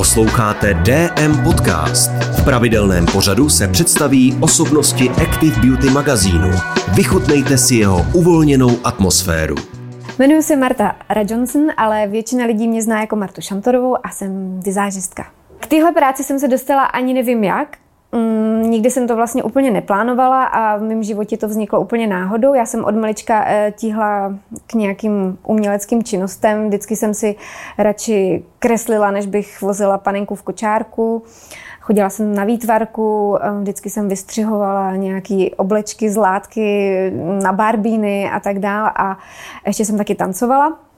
Posloucháte DM Podcast. V pravidelném pořadu se představí osobnosti Active Beauty magazínu. Vychutnejte si jeho uvolněnou atmosféru. Jmenuji se Marta Rajonson, ale většina lidí mě zná jako Martu Šantorovou a jsem vizážistka. K téhle práci jsem se dostala ani nevím jak, Mm, nikdy jsem to vlastně úplně neplánovala a v mém životě to vzniklo úplně náhodou. Já jsem od malička eh, tíhla k nějakým uměleckým činnostem. Vždycky jsem si radši kreslila, než bych vozila panenku v kočárku. Chodila jsem na výtvarku, eh, vždycky jsem vystřihovala nějaké oblečky z látky na barbíny a tak dále. A ještě jsem taky tancovala.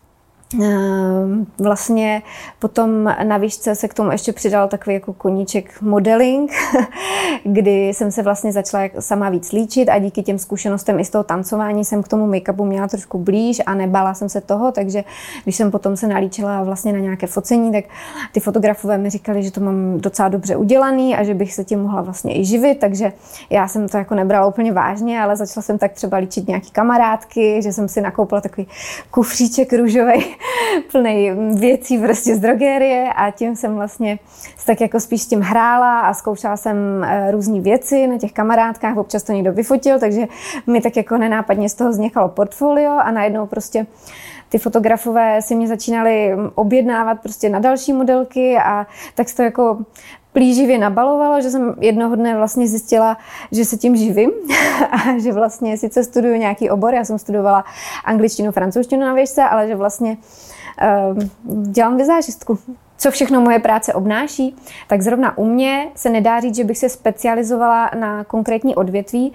Ehm, vlastně potom na výšce se k tomu ještě přidal takový jako koníček modeling, kdy jsem se vlastně začala sama víc líčit a díky těm zkušenostem i z toho tancování jsem k tomu make-upu měla trošku blíž a nebala jsem se toho, takže když jsem potom se nalíčila vlastně na nějaké focení, tak ty fotografové mi říkali, že to mám docela dobře udělaný a že bych se tím mohla vlastně i živit, takže já jsem to jako nebrala úplně vážně, ale začala jsem tak třeba líčit nějaký kamarádky, že jsem si nakoupila takový kufříček růžový plný věcí prostě z drogérie a tím jsem vlastně tak jako spíš tím hrála a zkoušela jsem eh, různé věci na těch kamarádkách, občas to někdo vyfotil, takže mi tak jako nenápadně z toho vznikalo portfolio a najednou prostě ty fotografové si mě začínali objednávat prostě na další modelky a tak se to jako plíživě nabalovalo, že jsem jednoho dne vlastně zjistila, že se tím živím a že vlastně sice studuju nějaký obor, já jsem studovala angličtinu, francouzštinu na výšce, ale že vlastně uh, dělám vizážistku co všechno moje práce obnáší, tak zrovna u mě se nedá říct, že bych se specializovala na konkrétní odvětví,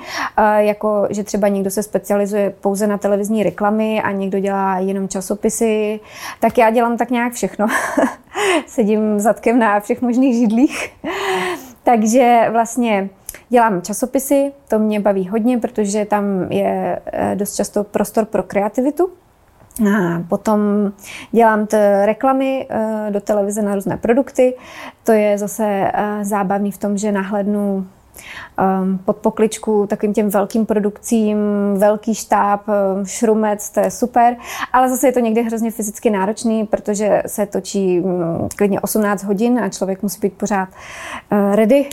jako že třeba někdo se specializuje pouze na televizní reklamy a někdo dělá jenom časopisy, tak já dělám tak nějak všechno. Sedím zadkem na všech možných židlích. Takže vlastně Dělám časopisy, to mě baví hodně, protože tam je eh, dost často prostor pro kreativitu. A potom dělám t- reklamy e, do televize na různé produkty. To je zase e, zábavný v tom, že nahlednu um, pod pokličku takovým těm velkým produkcím, velký štáb, šrumec, to je super, ale zase je to někdy hrozně fyzicky náročný, protože se točí um, klidně 18 hodin a člověk musí být pořád uh, ready.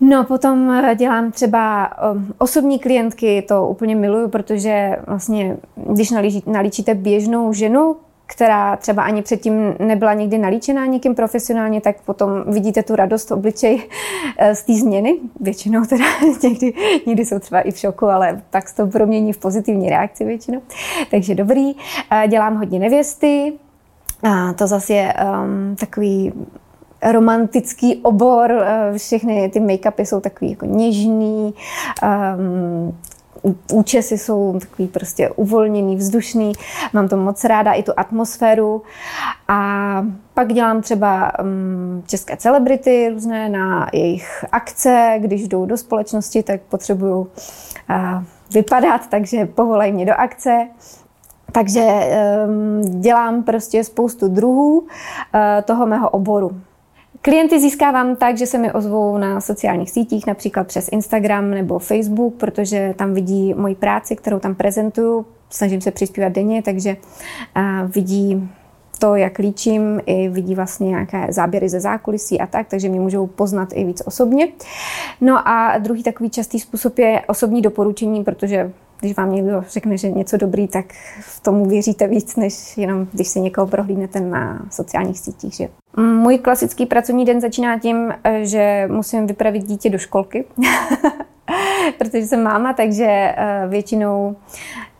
No, potom eh, dělám třeba um, osobní klientky, to úplně miluju, protože vlastně, když nalíčíte běžnou ženu, která třeba ani předtím nebyla nikdy nalíčená někým profesionálně, tak potom vidíte tu radost v obličeji eh, z té změny. Většinou teda někdy, někdy jsou třeba i v šoku, ale pak se to promění v pozitivní reakci většinou. Takže dobrý. Eh, dělám hodně nevěsty. A to zase je um, takový romantický obor, eh, všechny ty make-upy jsou takový jako něžný, um, účesy jsou takový prostě uvolněný, vzdušný, mám to moc ráda, i tu atmosféru a pak dělám třeba um, české celebrity různé na jejich akce, když jdou do společnosti, tak potřebuju uh, vypadat, takže povolají mě do akce. Takže um, dělám prostě spoustu druhů uh, toho mého oboru. Klienty získávám tak, že se mi ozvou na sociálních sítích, například přes Instagram nebo Facebook, protože tam vidí moji práci, kterou tam prezentuju. Snažím se přispívat denně, takže vidí to, jak líčím, i vidí vlastně nějaké záběry ze zákulisí a tak, takže mě můžou poznat i víc osobně. No a druhý takový častý způsob je osobní doporučení, protože když vám někdo řekne, že něco dobrý, tak v tomu věříte víc, než jenom když si někoho prohlídnete na sociálních sítích. Že? Můj klasický pracovní den začíná tím, že musím vypravit dítě do školky, protože jsem máma, takže eh, většinou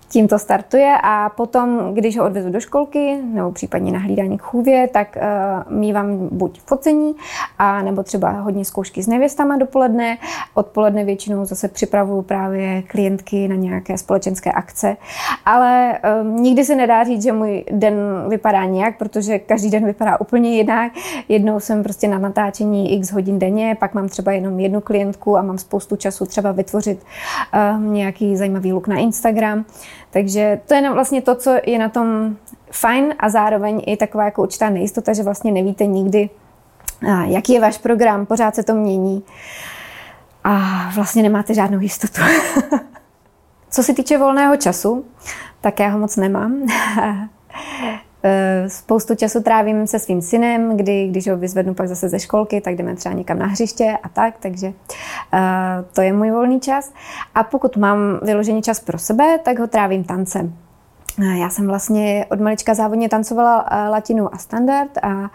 tím to startuje a potom, když ho odvezu do školky nebo případně na hlídání k chůvě, tak uh, mývám buď focení, a nebo třeba hodně zkoušky s nevěstama dopoledne. Odpoledne většinou zase připravuju právě klientky na nějaké společenské akce. Ale um, nikdy se nedá říct, že můj den vypadá nějak, protože každý den vypadá úplně jinak. Jednou jsem prostě na natáčení x hodin denně, pak mám třeba jenom jednu klientku a mám spoustu času třeba vytvořit uh, nějaký zajímavý look na Instagram. Takže to je vlastně to, co je na tom fajn a zároveň i taková jako určitá nejistota, že vlastně nevíte nikdy, jaký je váš program, pořád se to mění a vlastně nemáte žádnou jistotu. co se týče volného času, tak já ho moc nemám. Eh, spoustu času trávím se svým synem, kdy, když ho vyzvednu pak zase ze školky, tak jdeme třeba někam na hřiště a tak, takže uh, to je můj volný čas. A pokud mám vyložený čas pro sebe, tak ho trávím tancem. Já jsem vlastně od malička závodně tancovala latinu a standard a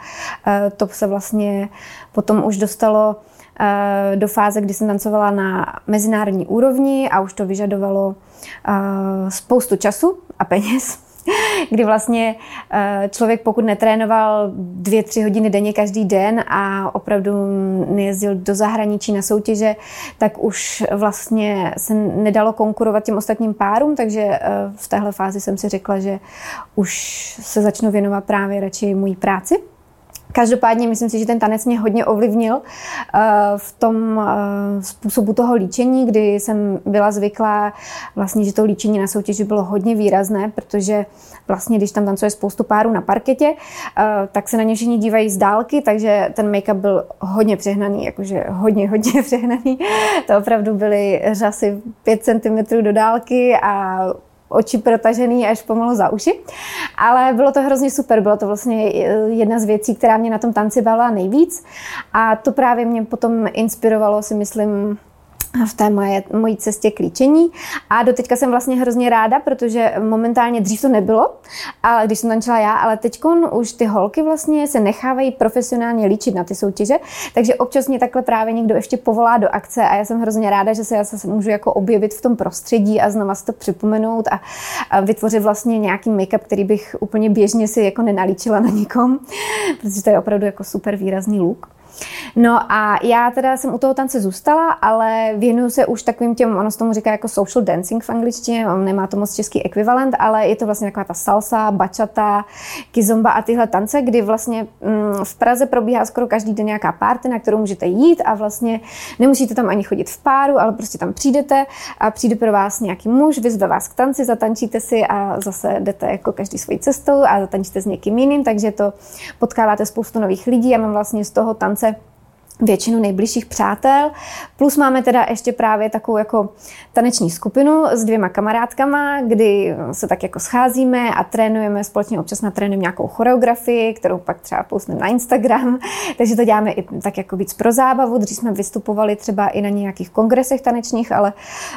to se vlastně potom už dostalo do fáze, kdy jsem tancovala na mezinárodní úrovni a už to vyžadovalo spoustu času a peněz kdy vlastně eh, člověk, pokud netrénoval dvě, tři hodiny denně každý den a opravdu nejezdil do zahraničí na soutěže, tak už vlastně se nedalo konkurovat těm ostatním párům, takže eh, v téhle fázi jsem si řekla, že už se začnu věnovat právě radši mojí práci. Každopádně myslím si, že ten tanec mě hodně ovlivnil eh, v tom eh, způsobu toho líčení, kdy jsem byla zvyklá vlastně, že to líčení na soutěži bylo hodně výrazné, protože vlastně, když tam tancuje spoustu párů na parketě, eh, tak se na ně všichni dívají z dálky, takže ten make-up byl hodně přehnaný, jakože hodně, hodně přehnaný. To opravdu byly řasy 5 cm do dálky a oči protažený až pomalu za uši. Ale bylo to hrozně super, bylo to vlastně jedna z věcí, která mě na tom tanci bavila nejvíc. A to právě mě potom inspirovalo, si myslím, v té moje, mojí cestě k líčení. A doteďka jsem vlastně hrozně ráda, protože momentálně dřív to nebylo, ale když jsem tančila já, ale teď už ty holky vlastně se nechávají profesionálně líčit na ty soutěže, takže občas mě takhle právě někdo ještě povolá do akce a já jsem hrozně ráda, že se já se můžu jako objevit v tom prostředí a znova si to připomenout a, a vytvořit vlastně nějaký make-up, který bych úplně běžně si jako nenalíčila na nikom, protože to je opravdu jako super výrazný look. No a já teda jsem u toho tance zůstala, ale věnuju se už takovým těm, ono se tomu říká jako social dancing v angličtině, nemá to moc český ekvivalent, ale je to vlastně taková ta salsa, bachata, kizomba a tyhle tance, kdy vlastně mm, v Praze probíhá skoro každý den nějaká party, na kterou můžete jít a vlastně nemusíte tam ani chodit v páru, ale prostě tam přijdete a přijde pro vás nějaký muž, vyzve vás k tanci, zatančíte si a zase jdete jako každý svojí cestou a zatančíte s někým jiným, takže to potkáváte spoustu nových lidí a mám vlastně z toho tance většinu nejbližších přátel. Plus máme teda ještě právě takovou jako taneční skupinu s dvěma kamarádkama, kdy se tak jako scházíme a trénujeme společně, občas natrénujeme nějakou choreografii, kterou pak třeba pustíme na Instagram, takže to děláme i tak jako víc pro zábavu. Dřív jsme vystupovali třeba i na nějakých kongresech tanečních, ale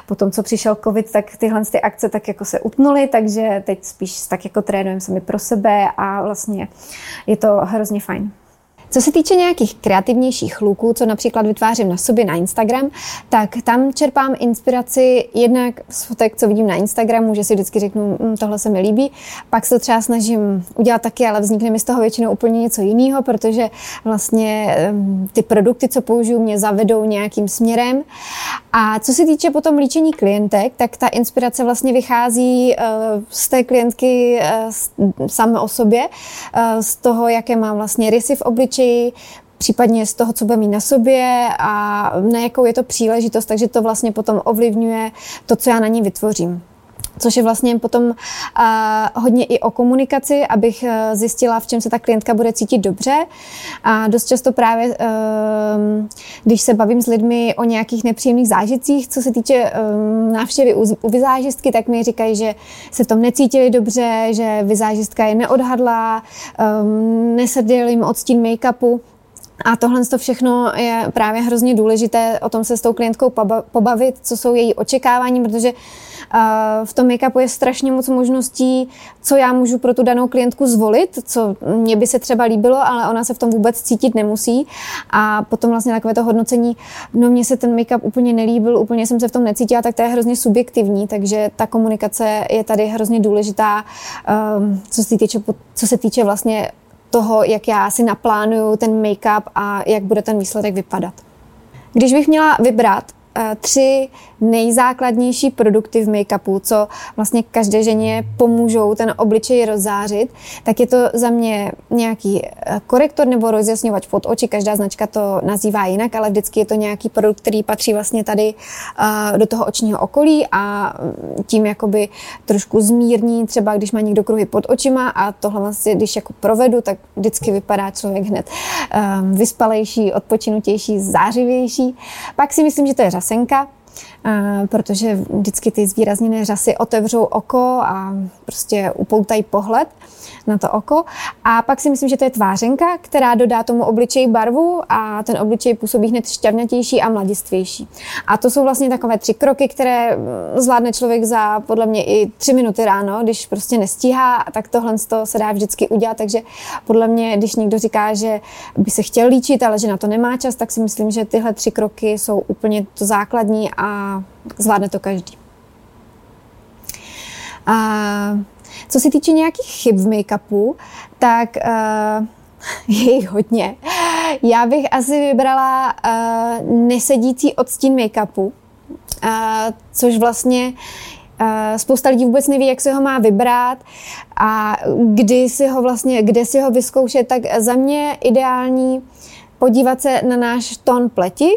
potom, co přišel covid, tak tyhle ty akce tak jako se utnuly, takže teď spíš tak jako trénujeme sami pro sebe a vlastně je to hrozně fajn. Co se týče nějakých kreativnějších luků, co například vytvářím na sobě na Instagram, tak tam čerpám inspiraci jednak z fotek, co vidím na Instagramu, že si vždycky řeknu, hm, tohle se mi líbí. Pak se to třeba snažím udělat taky, ale vznikne mi z toho většinou úplně něco jiného, protože vlastně ty produkty, co použiju, mě zavedou nějakým směrem. A co se týče potom líčení klientek, tak ta inspirace vlastně vychází eh, z té klientky eh, samé o sobě, eh, z toho, jaké má vlastně rysy v obličeji, případně z toho, co bude mít na sobě a na jakou je to příležitost, takže to vlastně potom ovlivňuje to, co já na ní vytvořím což je vlastně potom hodně i o komunikaci, abych uh, zjistila, v čem se ta klientka bude cítit dobře. A dost často právě, uh, když se bavím s lidmi o nějakých nepříjemných zážitcích, co se týče um, návštěvy u, vizážistky, tak mi říkají, že se v tom necítili dobře, že vizážistka je neodhadla, neseděl jim odstín make-upu, a tohle to všechno je právě hrozně důležité o tom se s tou klientkou pobavit, co jsou její očekávání, protože v tom make-upu je strašně moc možností, co já můžu pro tu danou klientku zvolit, co mě by se třeba líbilo, ale ona se v tom vůbec cítit nemusí. A potom vlastně takové to hodnocení, no mně se ten make-up úplně nelíbil, úplně jsem se v tom necítila, tak to je hrozně subjektivní, takže ta komunikace je tady hrozně důležitá, um, co se týče, co se týče vlastně toho, jak já si naplánuju ten make-up a jak bude ten výsledek vypadat. Když bych měla vybrat tři nejzákladnější produkty v make-upu, co vlastně každé ženě pomůžou ten obličej rozzářit, tak je to za mě nějaký eh, korektor nebo rozjasňovač pod oči. Každá značka to nazývá jinak, ale vždycky je to nějaký produkt, který patří vlastně tady eh, do toho očního okolí a tím jakoby trošku zmírní, třeba když má někdo kruhy pod očima a tohle vlastně, když jako provedu, tak vždycky vypadá člověk hned vyspalejší, odpočinutější, zářivější. Pak si myslím, že to je Prasenka protože vždycky ty zvýrazněné řasy otevřou oko a prostě upoutají pohled na to oko. A pak si myslím, že to je tvářenka, která dodá tomu obličeji barvu a ten obličej působí hned šťavnatější a mladistvější. A to jsou vlastně takové tři kroky, které zvládne člověk za podle mě i tři minuty ráno, když prostě nestíhá, tak tohle se dá vždycky udělat. Takže podle mě, když někdo říká, že by se chtěl líčit, ale že na to nemá čas, tak si myslím, že tyhle tři kroky jsou úplně to základní a zvládne to každý. A co se týče nějakých chyb v make-upu, tak uh, je jich hodně. Já bych asi vybrala uh, nesedící odstín make-upu, uh, což vlastně uh, spousta lidí vůbec neví, jak se ho má vybrat a kdy si ho vlastně, kde si ho vyzkoušet, tak za mě ideální podívat se na náš tón pleti,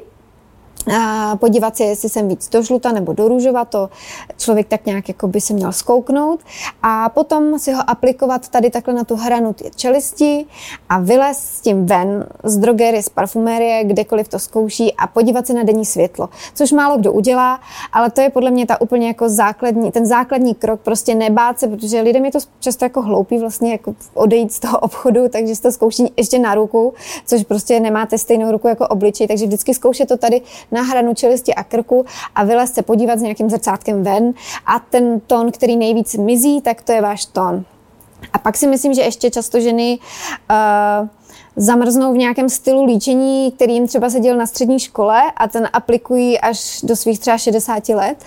podívat se, jestli jsem víc do žluta nebo do růžova, to člověk tak nějak jako by se měl zkouknout. A potom si ho aplikovat tady takhle na tu hranu ty čelisti a vylez s tím ven z drogery, z parfumérie, kdekoliv to zkouší a podívat se na denní světlo, což málo kdo udělá, ale to je podle mě ta úplně jako základní, ten základní krok, prostě nebát se, protože lidem je to často jako hloupý vlastně jako odejít z toho obchodu, takže si to zkouší ještě na ruku, což prostě nemáte stejnou ruku jako obličej, takže vždycky zkoušet to tady na hranu čelisti a krku a vylez se podívat s nějakým zrcátkem ven a ten tón, který nejvíc mizí, tak to je váš tón. A pak si myslím, že ještě často ženy uh, zamrznou v nějakém stylu líčení, který jim třeba seděl na střední škole a ten aplikují až do svých třeba 60 let.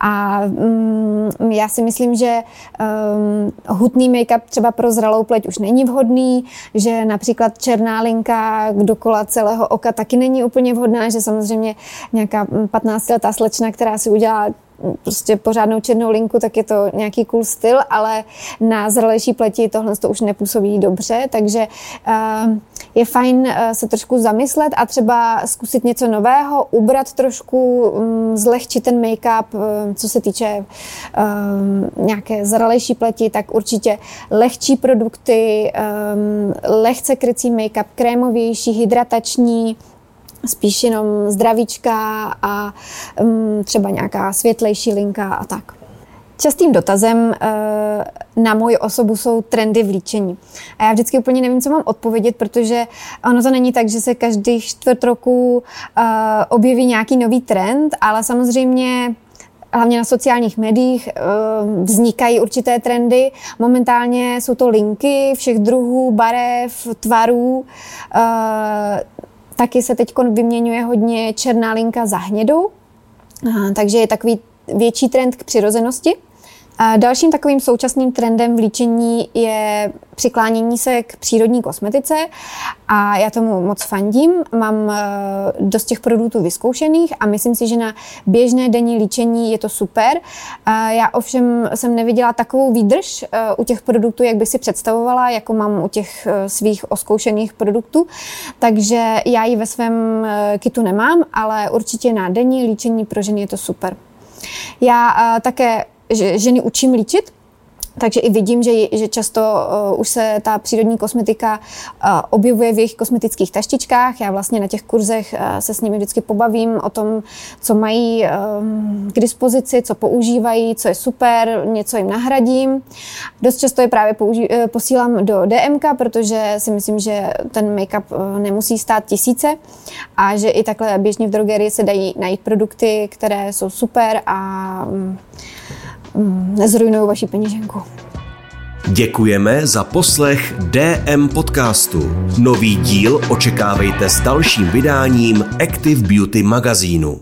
A um, já si myslím, že um, hutný make-up třeba pro zralou pleť už není vhodný, že například černá linka dokola celého oka taky není úplně vhodná, že samozřejmě nějaká 15-letá slečna, která si udělá prostě pořádnou černou linku, tak je to nějaký cool styl, ale na zralejší pleti tohle to už nepůsobí dobře, takže uh, je fajn uh, se trošku zamyslet a třeba zkusit něco nového, ubrat trošku, um, zlehčit ten make-up, um, co se týče nějaké zralejší pleti, tak určitě lehčí produkty, lehce krycí make-up, krémovější, hydratační, spíš jenom zdravíčka a um, třeba nějaká světlejší linka a tak. Častým dotazem uh, na moji osobu jsou trendy v líčení. A já vždycky úplně nevím, co mám odpovědět, protože ono to není tak, že se každý čtvrt roku uh, objeví nějaký nový trend, ale samozřejmě hlavně na sociálních médiích uh, vznikají určité trendy. Momentálně jsou to linky všech druhů, barev, tvarů. Taky se teď vyměňuje hodně černá linka za hnědou, takže je takový větší trend k přirozenosti. A dalším takovým současným trendem v líčení je přiklánění se k přírodní kosmetice a já tomu moc fandím. Mám eh, dost těch produktů vyzkoušených a myslím si, že na běžné denní líčení je to super. Já ovšem jsem neviděla takovou výdrž eh, u těch produktů, jak bych si představovala, jako mám u těch eh, svých oskoušených produktů, takže já ji ve svém kitu nemám, ale určitě na denní líčení pro ženy je to super. Já také že ženy učím líčit, takže i vidím, že, že často uh, už se ta přírodní kosmetika uh, objevuje v jejich kosmetických taštičkách. Já vlastně na těch kurzech uh, se s nimi vždycky pobavím o tom, co mají uh, k dispozici, co používají, co je super, něco jim nahradím. Dost často je právě použi- uh, posílám do DMK, protože si myslím, že ten make-up uh, nemusí stát tisíce a že i takhle běžně v drogerii se dají najít produkty, které jsou super a um, nezrujnují vaši peněženku. Děkujeme za poslech DM podcastu. Nový díl očekávejte s dalším vydáním Active Beauty magazínu.